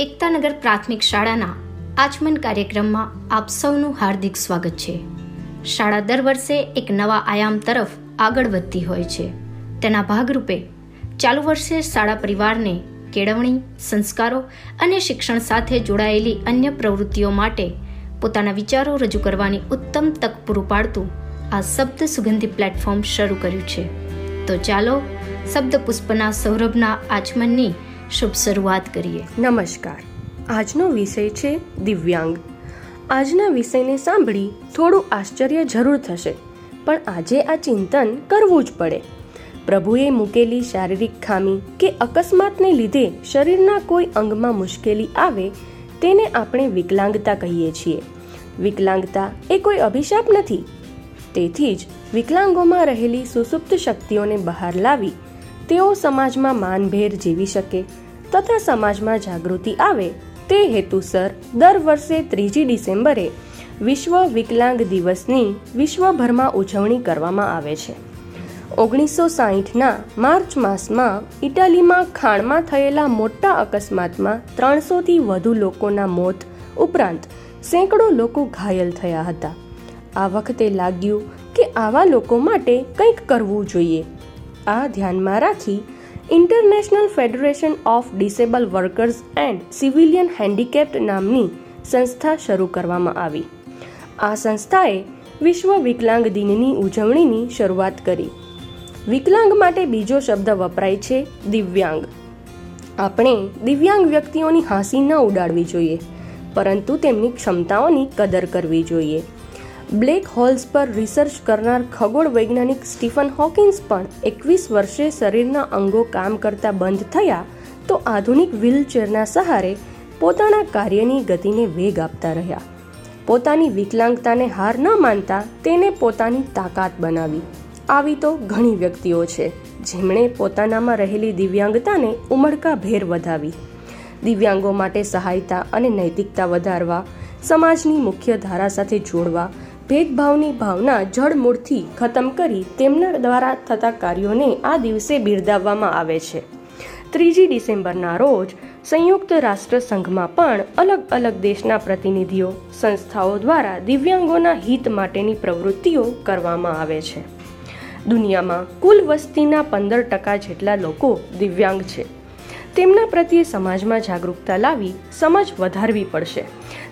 એકતાનગર પ્રાથમિક શાળાના આચમન કાર્યક્રમમાં આપ સૌનું હાર્દિક સ્વાગત છે. શાળા દર વર્ષે એક નવા આયામ તરફ આગળ વધતી હોય છે. તેના ભાગરૂપે ચાલુ વર્ષે શાળા પરિવારને કેળવણી, સંસ્કારો અને શિક્ષણ સાથે જોડાયેલી અન્ય પ્રવૃત્તિઓ માટે પોતાના વિચારો રજૂ કરવાની ઉત્તમ તક પૂરું પાડતું આ શબ્દ સુગંધી પ્લેટફોર્મ શરૂ કર્યું છે. તો ચાલો શબ્દ પુષ્પના સૌરભના આચમનની શુભ શરૂઆત કરીએ. નમસ્કાર. આજનો વિષય છે દિવ્યાંગ. આજના વિષયને સાંભળી થોડું આશ્ચર્ય જરૂર થશે, પણ આજે આ ચિંતન કરવું જ પડે. પ્રભુએ મૂકેલી શારીરિક ખામી કે અકસ્માતને લીધે શરીરના કોઈ અંગમાં મુશ્કેલી આવે, તેને આપણે વિકલાંગતા કહીએ છીએ. વિકલાંગતા એ કોઈ અભિશાપ નથી. તેથી જ વિકલાંગોમાં રહેલી સુસુપ્ત શક્તિઓને બહાર લાવી તેઓ સમાજમાં માનભેર જીવી શકે તથા સમાજમાં જાગૃતિ આવે તે હેતુસર દર વર્ષે ત્રીજી ડિસેમ્બરે વિશ્વ વિકલાંગ દિવસની વિશ્વભરમાં ઉજવણી કરવામાં આવે છે. ઓગણીસો સાહીઠના માર્ચ માસમાં ઇટાલીમાં ખાણમાં થયેલા મોટા અકસ્માતમાં ત્રણસોથી વધુ લોકોના મોત ઉપરાંત સેંકડો લોકો ઘાયલ થયા હતા. આ વખતે લાગ્યું કે આવા લોકો માટે કંઈક કરવું જોઈએ. આ ધ્યાનમાં રાખી international federation of disable workers and civilian handicapped નામની સંસ્થા શરૂ કરવામાં આવી. આ સંસ્થાએ વિશ્વ વિકલાંગ દિનની ઉજવણીની શરૂઆત કરી. વિકલાંગ માટે બીજો શબ્દ વપરાય છે દિવ્યાંગ. આપણે દિવ્યાંગ વ્યક્તિઓની હાંસી ન ઉડાડવી જોઈએ, પરંતુ તેમની ક્ષમતાઓની કદર કરવી જોઈએ. બ્લેક હોલ્સ પર રિસર્ચ કરનાર ખગોળ વૈજ્ઞાનિક સ્ટીફન હોકિન્સ પણ એકવીસ વર્ષે શરીરના અંગો કામ કરતા બંધ થયા તો આધુનિક વ્હીલચેરના સહારે પોતાના કાર્યની ગતિને વેગ આપતા રહ્યા. પોતાની વિકલાંગતાને હાર ન માનતા તેને પોતાની તાકાત બનાવી. આવી તો ઘણી વ્યક્તિઓ છે, જેમણે પોતાનામાં રહેલી દિવ્યાંગતાને ઉમળકા ભેર વધાવી. દિવ્યાંગો માટે સહાયતા અને નૈતિકતા વધારવા, સમાજની મુખ્ય ધારા સાથે જોડવા ભેદભાવની ભાવના જળમૂળથી ખતમ કરી તેમના દ્વારા થતા કાર્યોને આ દિવસે બિરદાવવામાં આવે છે. ત્રીજી ડિસેમ્બરના રોજ સંયુક્ત રાષ્ટ્રસંઘમાં પણ અલગ અલગ દેશના પ્રતિનિધિઓ, સંસ્થાઓ દ્વારા દિવ્યાંગોના હિત માટેની પ્રવૃત્તિઓ કરવામાં આવે છે. દુનિયામાં કુલ વસ્તીના પંદર ટકા જેટલા લોકો દિવ્યાંગ છે. તેમના પ્રત્યે સમાજમાં જાગૃતતા લાવી સમજ વધારવી પડશે.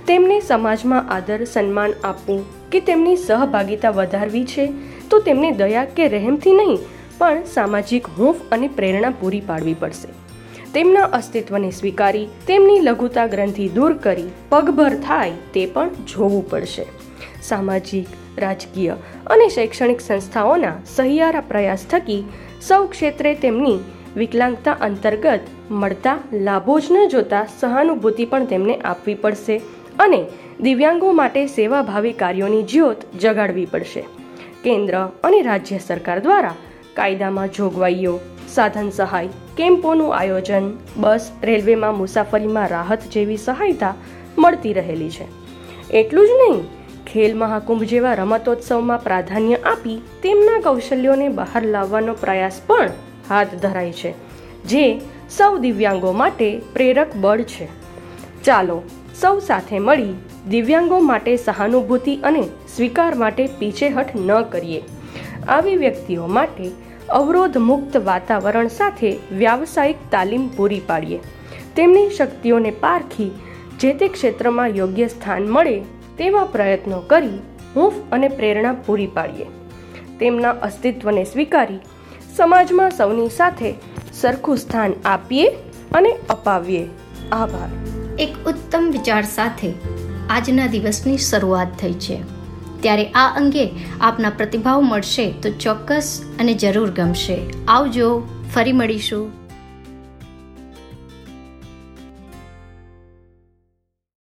તેમને સમાજમાં આદર, સન્માન આપવું કે તેમની સહભાગિતા વધારવી છે, તો તેમને દયા કે રહેમથી નહીં, પણ સામાજિક હૂંફ અને પ્રેરણા પૂરી પાડવી પડશે. તેમના અસ્તિત્વને સ્વીકારી, તેમની લઘુતા ગ્રંથિ દૂર કરી, પગભર થાય તે પણ જોવું પડશે. સામાજિક, રાજકીય અને શૈક્ષણિક સંસ્થાઓના સહિયારા પ્રયાસ થકી સૌ ક્ષેત્રે તેમની વિકલાંગતા અંતર્ગત મળતા લાભો જ ન જોતા સહાનુભૂતિ પણ તેમને આપવી પડશે. અને દિવ્યાંગો માટે સેવાભાવી કાર્યોની જ્યોત જગાડવી પડશે. કેન્દ્ર અને રાજ્ય સરકાર દ્વારા કાયદામાં જોગવાઈઓ, સાધન સહાય, કેમ્પોનું આયોજન, બસ, રેલવેમાં મુસાફરીમાં રાહત જેવી સહાયતા મળતી રહેલી છે. એટલું જ નહીં, ખેલ મહાકુંભ જેવા રમતોત્સવમાં પ્રાધાન્ય આપી તેમના કૌશલ્યોને બહાર લાવવાનો પ્રયાસ પણ હાથ ધરાય છે, જે સૌ દિવ્યાંગો માટે પ્રેરક બળ છે. ચાલો સૌ સાથે મળી દિવ્યાંગો માટે સહાનુભૂતિ અને સ્વીકાર માટે પીછેહઠ ન કરીએ. આવી વ્યક્તિઓ માટે અવરોધ મુક્ત વાતાવરણ સાથે વ્યાવસાયિક તાલીમ પૂરી પાડીએ. તેમની શક્તિઓને પારખી જે તે ક્ષેત્રમાં યોગ્ય સ્થાન મળે તેવા પ્રયત્નો કરી હૂંફ અને પ્રેરણા પૂરી પાડીએ. તેમના અસ્તિત્વને સ્વીકારી સમાજમાં સૌની સાથે સરખું સ્થાન આપીએ અને અપાવીએ. આભાર. એક ઉત્તમ વિચાર સાથે આજના દિવસની શરૂઆત થઈ છે. ત્યારે આ અંગે આપના પ્રતિભાવ મળશે તો ચોક્કસ અને જરૂર ગમશે. આવજો, ફરી મળીશું.